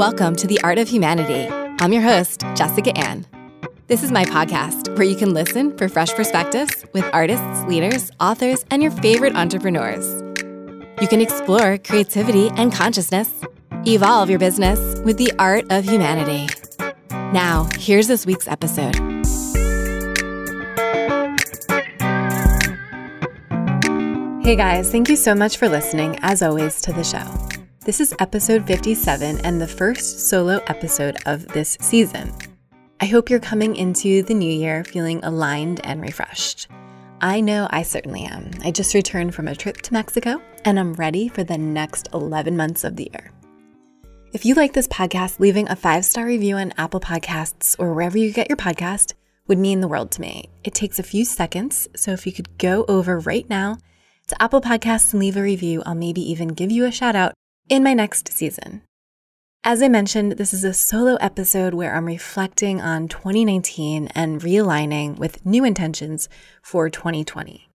Welcome to The Art of Humanity. I'm your host, Jessica Ann. This is my podcast where you can listen for fresh perspectives with artists, leaders, authors, and your favorite entrepreneurs. You can explore creativity and consciousness, evolve your business with the art of humanity. Now, here's this week's episode. Hey guys, thank you so much for listening, as always, to the show. This is episode 57 and the first solo episode of this season. I hope you're coming into the new year feeling aligned and refreshed. I know I certainly am. I just returned from a trip to Mexico and I'm ready for the next 11 months of the year. If you like this podcast, leaving a five star review on Apple Podcasts or wherever you get your podcast would mean the world to me. It takes a few seconds, so if you could go over right now to Apple Podcasts and leave a review. I'll maybe even give you a shout out in my next season. As I mentioned, this is a solo episode where I'm reflecting on 2019 and realigning with new intentions for 2020.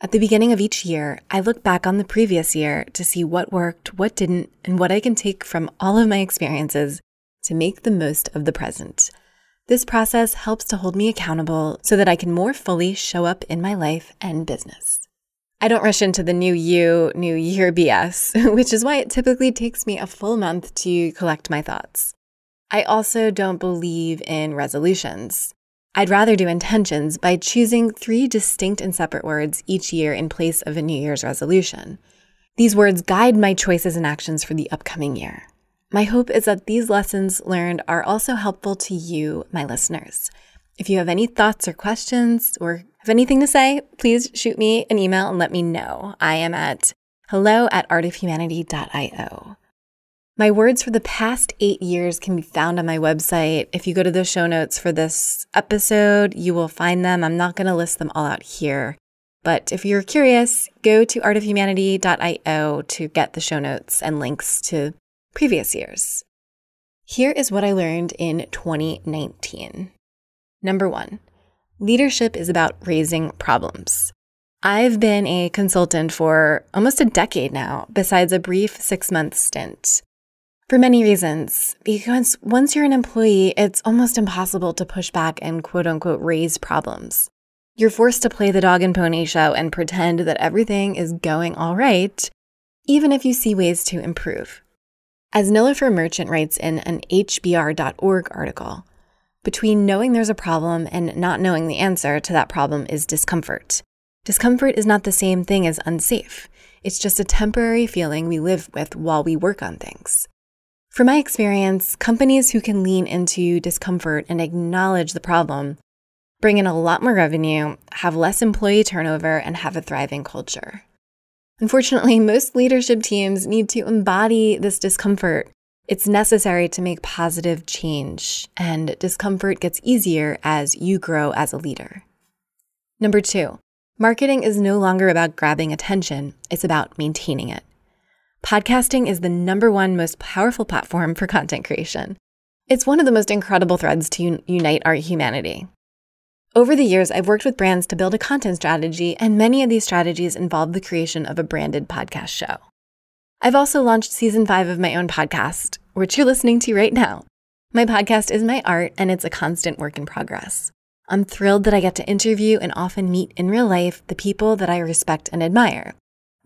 At the beginning of each year, I look back on the previous year to see what worked, what didn't, and what I can take from all of my experiences to make the most of the present. This process helps to hold me accountable so that I can more fully show up in my life and business. I don't rush into the new you, new year BS, which is why it typically takes me a full month to collect my thoughts. I also don't believe in resolutions. I'd rather do intentions by choosing three distinct and separate words each year in place of a New Year's resolution. These words guide my choices and actions for the upcoming year. My hope is that these lessons learned are also helpful to you, my listeners. If you have any thoughts or questions or have anything to say, please shoot me an email and let me know. I am at hello at artofhumanity.io. My words for the past eight years can be found on my website. If you go to the show notes for this episode, you will find them. I'm not going to list them all out here. But if you're curious, go to artofhumanity.io to get the show notes and links to previous years. Here is what I learned in 2019. Number one, Leadership is about raising problems. I've been a consultant for almost a decade now, besides a brief six month stint. For many reasons, because once you're an employee, it's almost impossible to push back and quote unquote raise problems. You're forced to play the dog and pony show and pretend that everything is going all right, even if you see ways to improve. As Nilofer Merchant writes in an HBR.org article, between knowing there's a problem and not knowing the answer to that problem is discomfort. Discomfort is not the same thing as unsafe. It's just a temporary feeling we live with while we work on things. From my experience, companies who can lean into discomfort and acknowledge the problem bring in a lot more revenue, have less employee turnover, and have a thriving culture. Unfortunately, most leadership teams need to embody this discomfort it's necessary to make positive change, and discomfort gets easier as you grow as a leader. Number two, marketing is no longer about grabbing attention, it's about maintaining it. Podcasting is the number one most powerful platform for content creation. It's one of the most incredible threads to un- unite our humanity. Over the years, I've worked with brands to build a content strategy, and many of these strategies involve the creation of a branded podcast show. I've also launched season five of my own podcast, which you're listening to right now. My podcast is my art and it's a constant work in progress. I'm thrilled that I get to interview and often meet in real life the people that I respect and admire.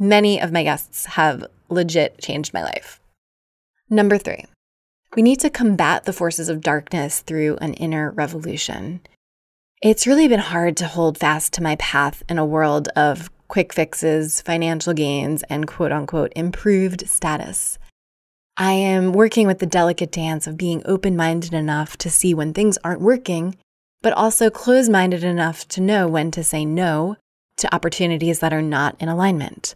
Many of my guests have legit changed my life. Number three, we need to combat the forces of darkness through an inner revolution. It's really been hard to hold fast to my path in a world of quick fixes, financial gains, and quote unquote improved status. I am working with the delicate dance of being open minded enough to see when things aren't working, but also close minded enough to know when to say no to opportunities that are not in alignment.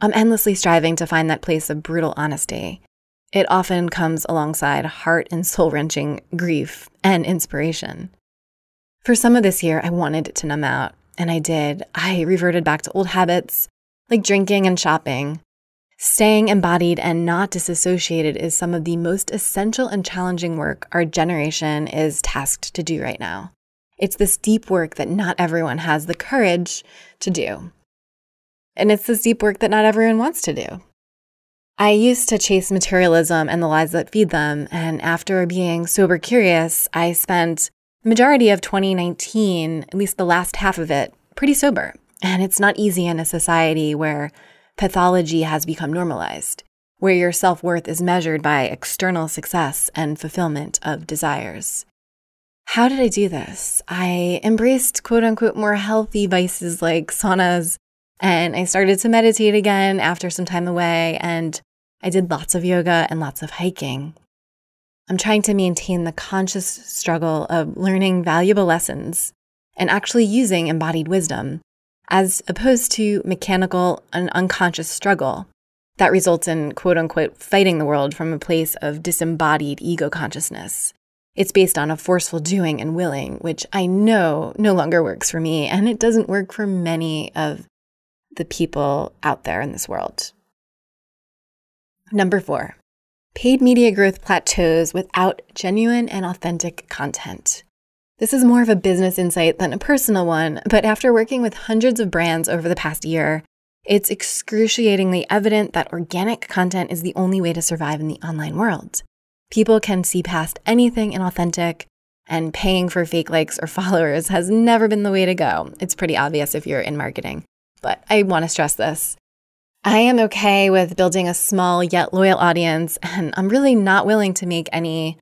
I'm endlessly striving to find that place of brutal honesty. It often comes alongside heart and soul wrenching grief and inspiration. For some of this year, I wanted to numb out. And I did. I reverted back to old habits like drinking and shopping. Staying embodied and not disassociated is some of the most essential and challenging work our generation is tasked to do right now. It's this deep work that not everyone has the courage to do. And it's this deep work that not everyone wants to do. I used to chase materialism and the lies that feed them. And after being sober curious, I spent the majority of 2019, at least the last half of it, pretty sober. And it's not easy in a society where pathology has become normalized, where your self worth is measured by external success and fulfillment of desires. How did I do this? I embraced quote unquote more healthy vices like saunas, and I started to meditate again after some time away, and I did lots of yoga and lots of hiking. I'm trying to maintain the conscious struggle of learning valuable lessons and actually using embodied wisdom, as opposed to mechanical and unconscious struggle that results in quote unquote fighting the world from a place of disembodied ego consciousness. It's based on a forceful doing and willing, which I know no longer works for me, and it doesn't work for many of the people out there in this world. Number four, paid media growth plateaus without genuine and authentic content. This is more of a business insight than a personal one, but after working with hundreds of brands over the past year, it's excruciatingly evident that organic content is the only way to survive in the online world. People can see past anything inauthentic, and paying for fake likes or followers has never been the way to go. It's pretty obvious if you're in marketing. But I want to stress this. I am okay with building a small yet loyal audience, and I'm really not willing to make any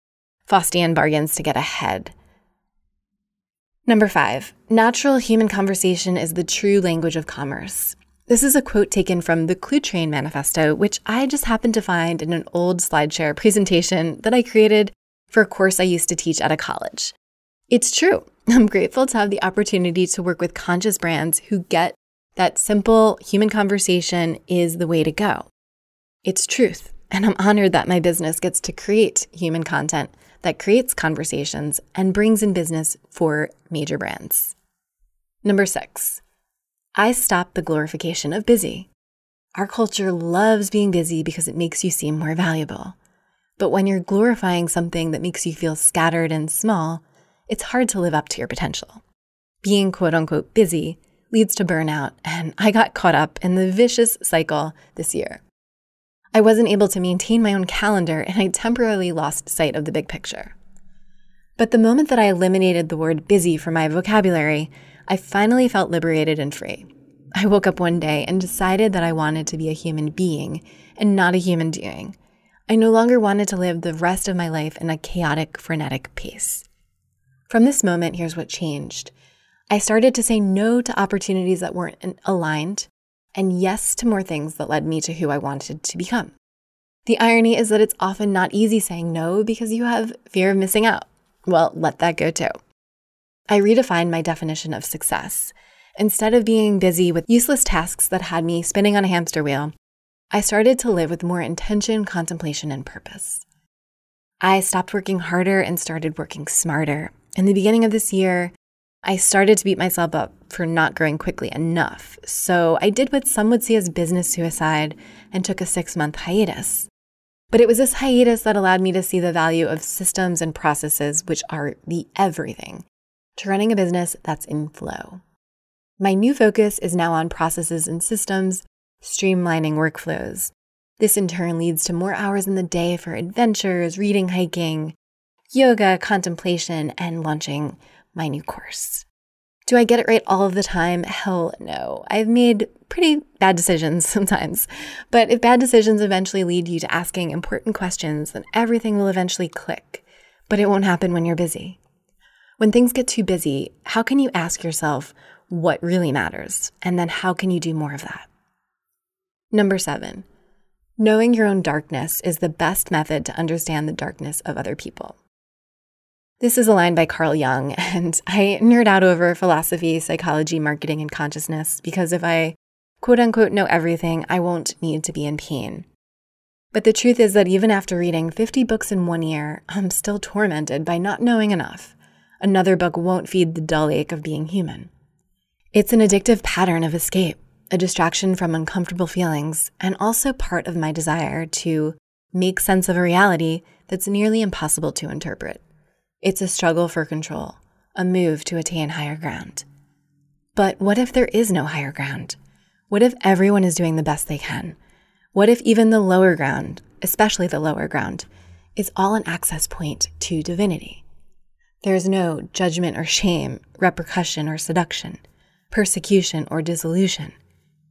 Faustian bargains to get ahead. Number five, natural human conversation is the true language of commerce. This is a quote taken from the Cluetrain Manifesto, which I just happened to find in an old SlideShare presentation that I created for a course I used to teach at a college. It's true. I'm grateful to have the opportunity to work with conscious brands who get that simple human conversation is the way to go. It's truth. And I'm honored that my business gets to create human content that creates conversations and brings in business for major brands. Number six, I stop the glorification of busy. Our culture loves being busy because it makes you seem more valuable. But when you're glorifying something that makes you feel scattered and small, it's hard to live up to your potential. Being quote unquote busy leads to burnout, and I got caught up in the vicious cycle this year. I wasn't able to maintain my own calendar, and I temporarily lost sight of the big picture. But the moment that I eliminated the word busy from my vocabulary, I finally felt liberated and free. I woke up one day and decided that I wanted to be a human being and not a human doing. I no longer wanted to live the rest of my life in a chaotic, frenetic pace. From this moment, here's what changed. I started to say no to opportunities that weren't aligned and yes to more things that led me to who I wanted to become. The irony is that it's often not easy saying no because you have fear of missing out. Well, let that go too. I redefined my definition of success. Instead of being busy with useless tasks that had me spinning on a hamster wheel, I started to live with more intention, contemplation, and purpose. I stopped working harder and started working smarter. In the beginning of this year, I started to beat myself up for not growing quickly enough. So I did what some would see as business suicide and took a six month hiatus. But it was this hiatus that allowed me to see the value of systems and processes, which are the everything to running a business that's in flow. My new focus is now on processes and systems, streamlining workflows. This in turn leads to more hours in the day for adventures, reading, hiking, yoga, contemplation, and launching my new course. Do I get it right all of the time? Hell no. I've made pretty bad decisions sometimes. But if bad decisions eventually lead you to asking important questions, then everything will eventually click. But it won't happen when you're busy. When things get too busy, how can you ask yourself what really matters? And then how can you do more of that? Number seven, knowing your own darkness is the best method to understand the darkness of other people. This is a line by Carl Jung, and I nerd out over philosophy, psychology, marketing, and consciousness because if I quote unquote know everything, I won't need to be in pain. But the truth is that even after reading 50 books in one year, I'm still tormented by not knowing enough another book won't feed the dull ache of being human. It's an addictive pattern of escape, a distraction from uncomfortable feelings, and also part of my desire to make sense of a reality that's nearly impossible to interpret. It's a struggle for control, a move to attain higher ground. But what if there is no higher ground? What if everyone is doing the best they can? What if even the lower ground, especially the lower ground, is all an access point to divinity? There is no judgment or shame, repercussion or seduction, persecution or dissolution.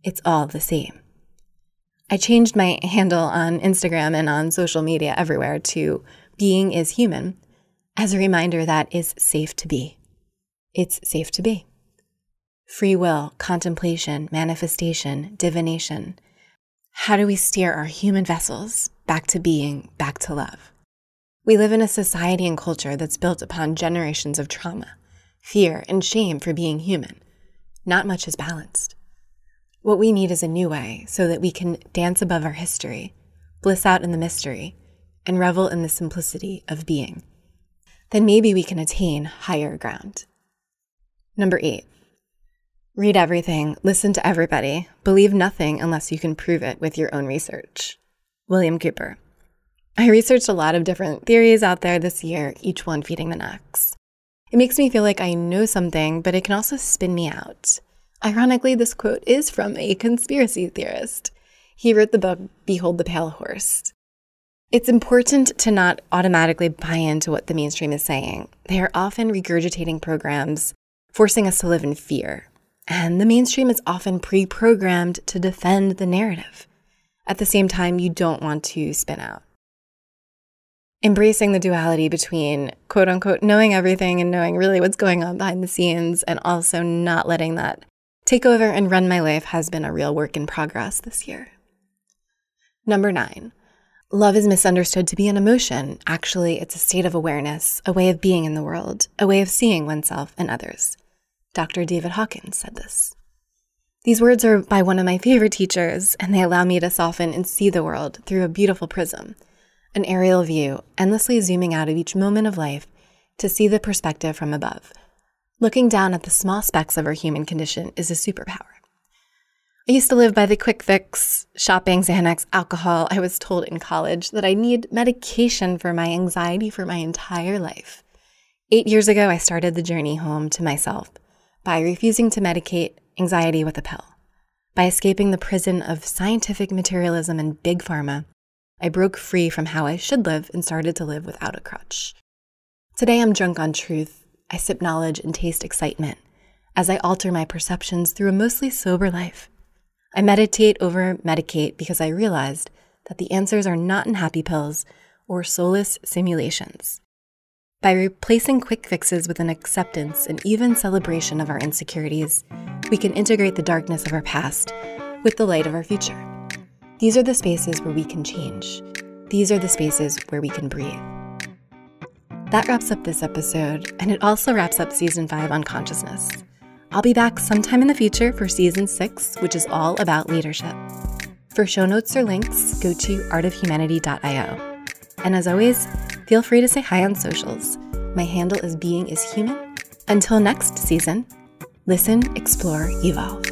It's all the same. I changed my handle on Instagram and on social media everywhere to being is human as a reminder that is safe to be. It's safe to be. Free will, contemplation, manifestation, divination. How do we steer our human vessels back to being, back to love? We live in a society and culture that's built upon generations of trauma, fear, and shame for being human. Not much is balanced. What we need is a new way so that we can dance above our history, bliss out in the mystery, and revel in the simplicity of being then maybe we can attain higher ground. Number eight, read everything, listen to everybody, believe nothing unless you can prove it with your own research. William Cooper. I researched a lot of different theories out there this year, each one feeding the next. It makes me feel like I know something, but it can also spin me out. Ironically, this quote is from a conspiracy theorist. He wrote the book Behold the Pale Horse. It's important to not automatically buy into what the mainstream is saying. They are often regurgitating programs, forcing us to live in fear. And the mainstream is often pre programmed to defend the narrative. At the same time, you don't want to spin out. Embracing the duality between quote unquote knowing everything and knowing really what's going on behind the scenes, and also not letting that take over and run my life has been a real work in progress this year. Number nine, Love is misunderstood to be an emotion. Actually, it's a state of awareness, a way of being in the world, a way of seeing oneself and others. Dr. David Hawkins said this. These words are by one of my favorite teachers, and they allow me to soften and see the world through a beautiful prism, an aerial view, endlessly zooming out of each moment of life to see the perspective from above. Looking down at the small specks of our human condition is a superpower. I used to live by the quick fix, shopping, Xanax, alcohol. I was told in college that I need medication for my anxiety for my entire life. Eight years ago, I started the journey home to myself by refusing to medicate anxiety with a pill. By escaping the prison of scientific materialism and big pharma, I broke free from how I should live and started to live without a crutch. Today, I'm drunk on truth. I sip knowledge and taste excitement as I alter my perceptions through a mostly sober life. I meditate over medicate because I realized that the answers are not in happy pills or soulless simulations. By replacing quick fixes with an acceptance and even celebration of our insecurities, we can integrate the darkness of our past with the light of our future. These are the spaces where we can change. These are the spaces where we can breathe. That wraps up this episode, and it also wraps up season five on consciousness. I'll be back sometime in the future for season six, which is all about leadership. For show notes or links, go to artofhumanity.io. And as always, feel free to say hi on socials. My handle is Being is Human. Until next season, listen, explore, evolve.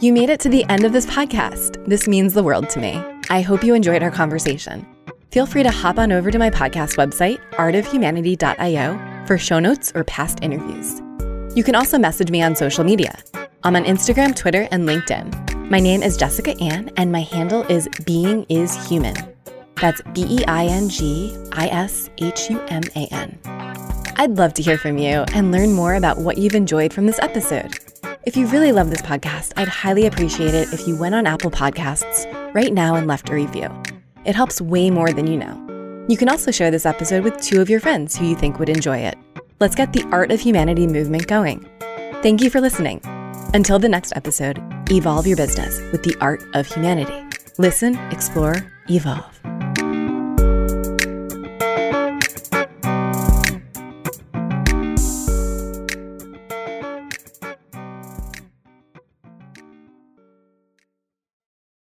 You made it to the end of this podcast. This means the world to me. I hope you enjoyed our conversation. Feel free to hop on over to my podcast website, artofhumanity.io for show notes or past interviews. You can also message me on social media. I'm on Instagram, Twitter, and LinkedIn. My name is Jessica Ann, and my handle is Being is Human. That's B E I N G I S H U M A N. I'd love to hear from you and learn more about what you've enjoyed from this episode. If you really love this podcast, I'd highly appreciate it if you went on Apple Podcasts right now and left a review. It helps way more than you know. You can also share this episode with two of your friends who you think would enjoy it. Let's get the Art of Humanity movement going. Thank you for listening. Until the next episode, evolve your business with the art of humanity. Listen, explore, evolve.